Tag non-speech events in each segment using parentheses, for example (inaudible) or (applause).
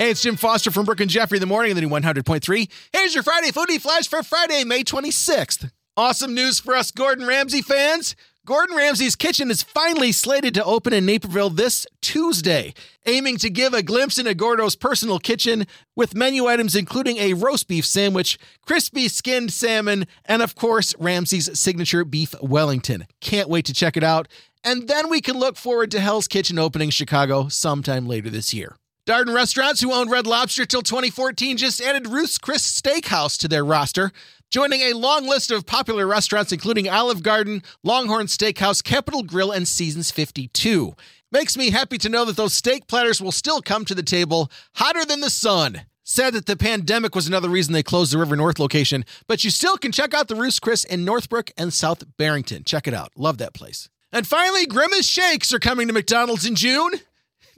Hey, it's Jim Foster from Brooke and Jeffrey in the morning of the new 100.3. Here's your Friday Foodie Flash for Friday, May 26th. Awesome news for us Gordon Ramsay fans. Gordon Ramsay's Kitchen is finally slated to open in Naperville this Tuesday, aiming to give a glimpse into Gordo's personal kitchen with menu items including a roast beef sandwich, crispy skinned salmon, and of course, Ramsay's signature beef Wellington. Can't wait to check it out. And then we can look forward to Hell's Kitchen opening Chicago sometime later this year. Darden Restaurants, who owned Red Lobster till 2014, just added Ruth's Chris Steakhouse to their roster, joining a long list of popular restaurants including Olive Garden, Longhorn Steakhouse, Capital Grille, and Seasons 52. Makes me happy to know that those steak platters will still come to the table hotter than the sun. Said that the pandemic was another reason they closed the River North location, but you still can check out the Ruth's Chris in Northbrook and South Barrington. Check it out. Love that place. And finally, Grimace Shakes are coming to McDonald's in June.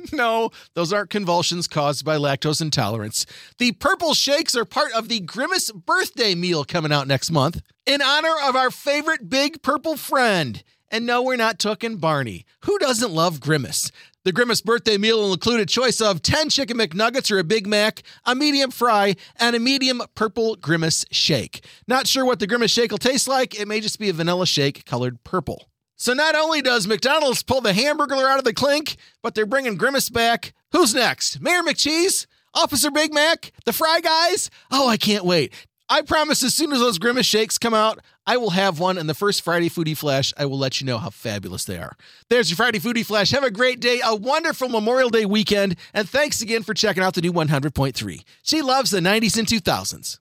(laughs) No, those aren't convulsions caused by lactose intolerance. The purple shakes are part of the Grimace birthday meal coming out next month in honor of our favorite big purple friend. And no, we're not talking Barney. Who doesn't love Grimace? The Grimace birthday meal will include a choice of 10 chicken McNuggets or a Big Mac, a medium fry, and a medium purple Grimace shake. Not sure what the Grimace shake will taste like, it may just be a vanilla shake colored purple. So not only does McDonald's pull the Hamburglar out of the clink, but they're bringing Grimace back. Who's next? Mayor McCheese? Officer Big Mac? The Fry Guys? Oh, I can't wait. I promise as soon as those Grimace shakes come out, I will have one, and the first Friday Foodie Flash, I will let you know how fabulous they are. There's your Friday Foodie Flash. Have a great day, a wonderful Memorial Day weekend, and thanks again for checking out the new 100.3. She loves the 90s and 2000s.